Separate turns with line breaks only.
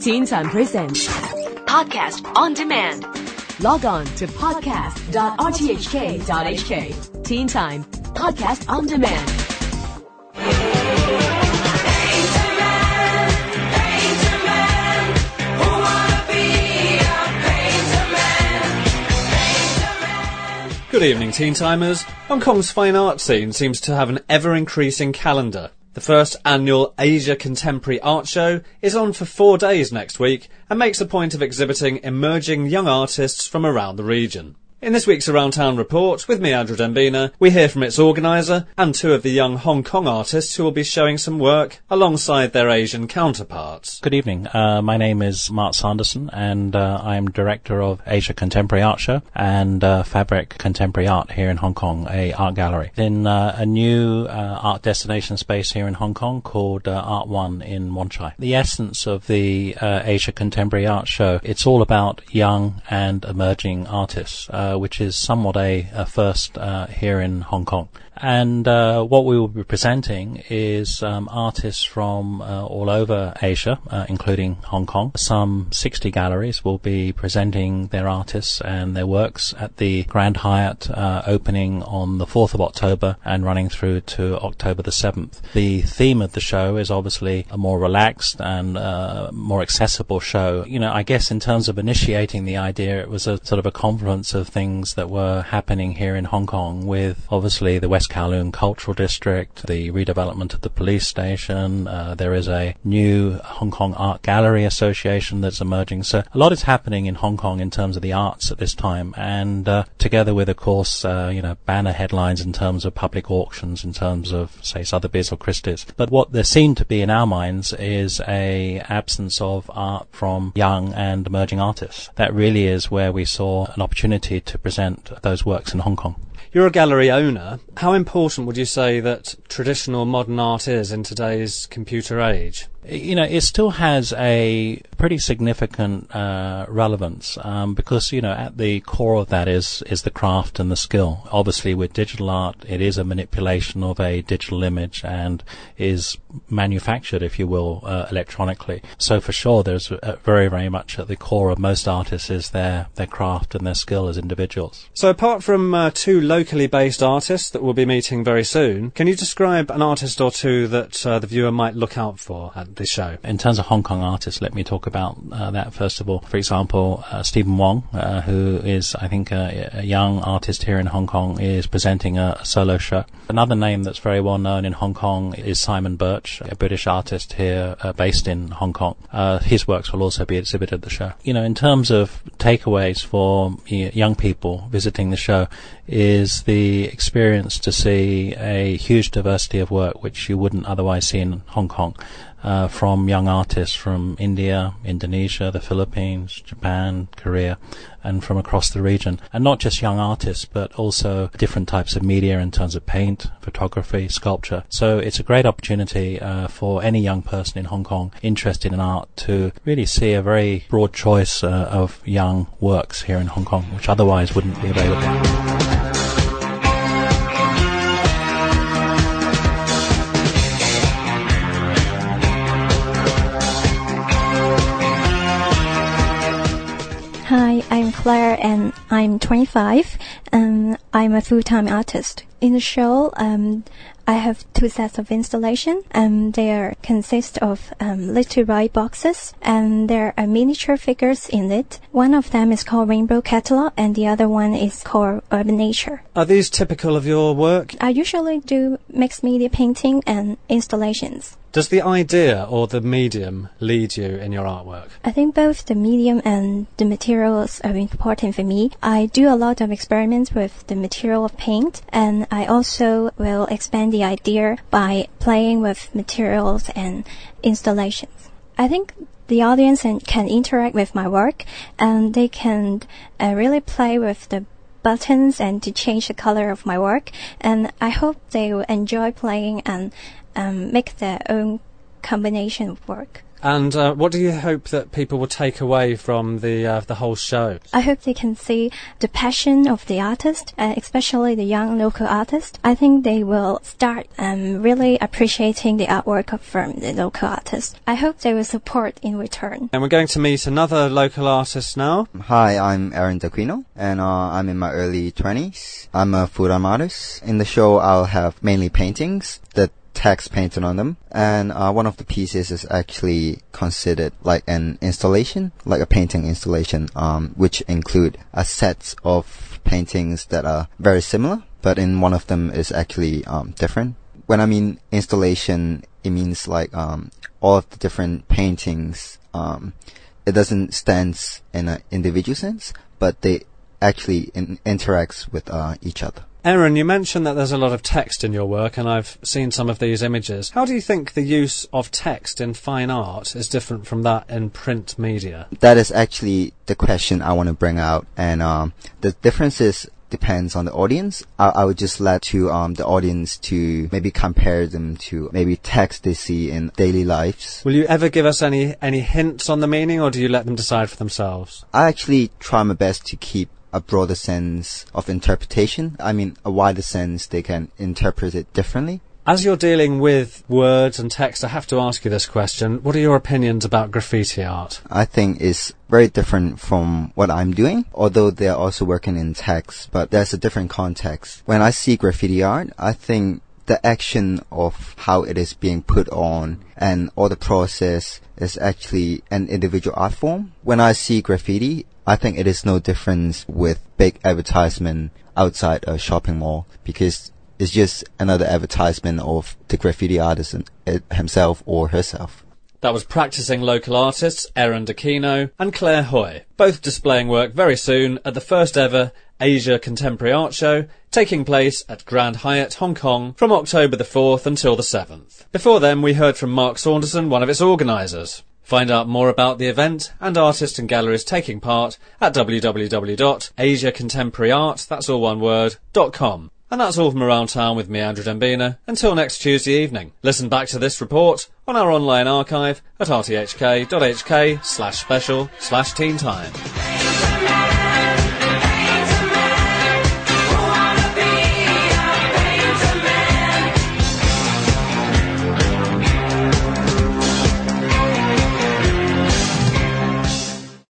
Teen Time Presents
Podcast on demand.
Log on to podcast.rthk.hk. Teen Time Podcast on Demand.
Good evening, Teen Timers. Hong Kong's fine art scene seems to have an ever increasing calendar. The first annual Asia Contemporary Art Show is on for four days next week and makes a point of exhibiting emerging young artists from around the region. In this week's Around Town report, with me, Andrew Dembina, we hear from its organiser and two of the young Hong Kong artists who will be showing some work alongside their Asian counterparts.
Good evening. Uh, my name is Mark Saunderson, and uh, I'm director of Asia Contemporary Art Show and uh, Fabric Contemporary Art here in Hong Kong, a art gallery in uh, a new uh, art destination space here in Hong Kong called uh, Art One in Wan Chai. The essence of the Asia Contemporary Art Show, it's all about young and emerging artists uh, which is somewhat a, a first uh, here in Hong Kong. And uh, what we will be presenting is um, artists from uh, all over Asia, uh, including Hong Kong. Some 60 galleries will be presenting their artists and their works at the Grand Hyatt opening on the 4th of October and running through to October the 7th. The theme of the show is obviously a more relaxed and more accessible show. You know, I guess in terms of initiating the idea, it was a sort of a confluence of things that were happening here in Hong Kong with obviously the West Kowloon Cultural District, the redevelopment of the police station. Uh, there is a new Hong Kong Art Gallery Association that's emerging. So a lot is happening in Hong Kong in terms of the arts at this time, and uh, together with, of course, uh, you know, banner headlines in terms of public auctions, in terms of say Sotheby's or Christie's. But what there seemed to be in our minds is a absence of art from young and emerging artists. That really is where we saw an opportunity to present those works in Hong Kong.
You're a gallery owner. How important would you say that traditional modern art is in today's computer age?
You know, it still has a pretty significant uh, relevance um, because you know at the core of that is is the craft and the skill. Obviously, with digital art, it is a manipulation of a digital image and is manufactured, if you will, uh, electronically. So for sure, there's a, very very much at the core of most artists is their their craft and their skill as individuals.
So apart from uh, two locally based artists that we'll be meeting very soon, can you describe an artist or two that uh, the viewer might look out for at this show.
In terms of Hong Kong artists, let me talk about uh, that first of all. For example, uh, Stephen Wong, uh, who is, I think, a, a, young artist here in Hong Kong, is presenting a, a, solo show. Another name that's very well known in Hong Kong is Simon Birch, a British artist here uh, based in Hong Kong. Uh, his works will also be exhibited at the show. You know, in terms of takeaways for young people visiting the show, is the experience to see a huge diversity of work which you wouldn't otherwise see in Hong Kong uh, from young artists from India, Indonesia, the Philippines, Japan, Korea, and from across the region. And not just young artists, but also different types of media in terms of paint, photography, sculpture. So it's a great opportunity uh, for any young person in Hong Kong interested in art to really see a very broad choice uh, of young works here in Hong Kong, which otherwise wouldn't be available.
Claire and I'm 25 and I'm a full-time artist. In the show, um, I have two sets of installation. and they are, consist of um, little boxes, and there are miniature figures in it. One of them is called Rainbow Catalog, and the other one is called Urban Nature.
Are these typical of your work?
I usually do mixed media painting and installations.
Does the idea or the medium lead you in your artwork?
I think both the medium and the materials are important for me. I do a lot of experiments with the material of paint and I also will expand the idea by playing with materials and installations. I think the audience can interact with my work and they can uh, really play with the buttons and to change the color of my work and I hope they will enjoy playing and um, make their own combination of work.
And uh, what do you hope that people will take away from the uh, the whole show?
I hope they can see the passion of the artist, uh, especially the young local artist. I think they will start um, really appreciating the artwork of from the local artist. I hope they will support in return.
And we're going to meet another local artist now.
Hi, I'm Aaron Daquino, and uh, I'm in my early 20s. I'm a food artist. In the show, I'll have mainly paintings that text painted on them, and uh, one of the pieces is actually considered like an installation, like a painting installation, um, which include a set of paintings that are very similar, but in one of them is actually um, different. When I mean installation, it means like um, all of the different paintings. Um, it doesn't stand in an individual sense, but they actually in- interacts with uh, each other.
Aaron, you mentioned that there's a lot of text in your work, and I've seen some of these images. How do you think the use of text in fine art is different from that in print media?
That is actually the question I want to bring out, and um, the differences depends on the audience. I, I would just let to um, the audience to maybe compare them to maybe text they see in daily lives.
Will you ever give us any any hints on the meaning, or do you let them decide for themselves?
I actually try my best to keep a broader sense of interpretation. I mean, a wider sense they can interpret it differently.
As you're dealing with words and text, I have to ask you this question. What are your opinions about graffiti art?
I think is very different from what I'm doing, although they're also working in text, but there's a different context. When I see graffiti art, I think the action of how it is being put on and all the process is actually an individual art form. When I see graffiti, I think it is no difference with big advertisement outside a shopping mall because it's just another advertisement of the graffiti artist himself or herself.
That was practicing local artists Aaron Daquino and Claire Hoy, both displaying work very soon at the first ever Asia Contemporary Art Show, taking place at Grand Hyatt, Hong Kong from October the 4th until the 7th. Before then, we heard from Mark Saunderson, one of its organisers. Find out more about the event and artists and galleries taking part at www.asiacontemporaryart, that's all one word, .com. And that's all from around town with me, Andrew Dembina. Until next Tuesday evening. Listen back to this report on our online archive at rthk.hk slash special slash teen time.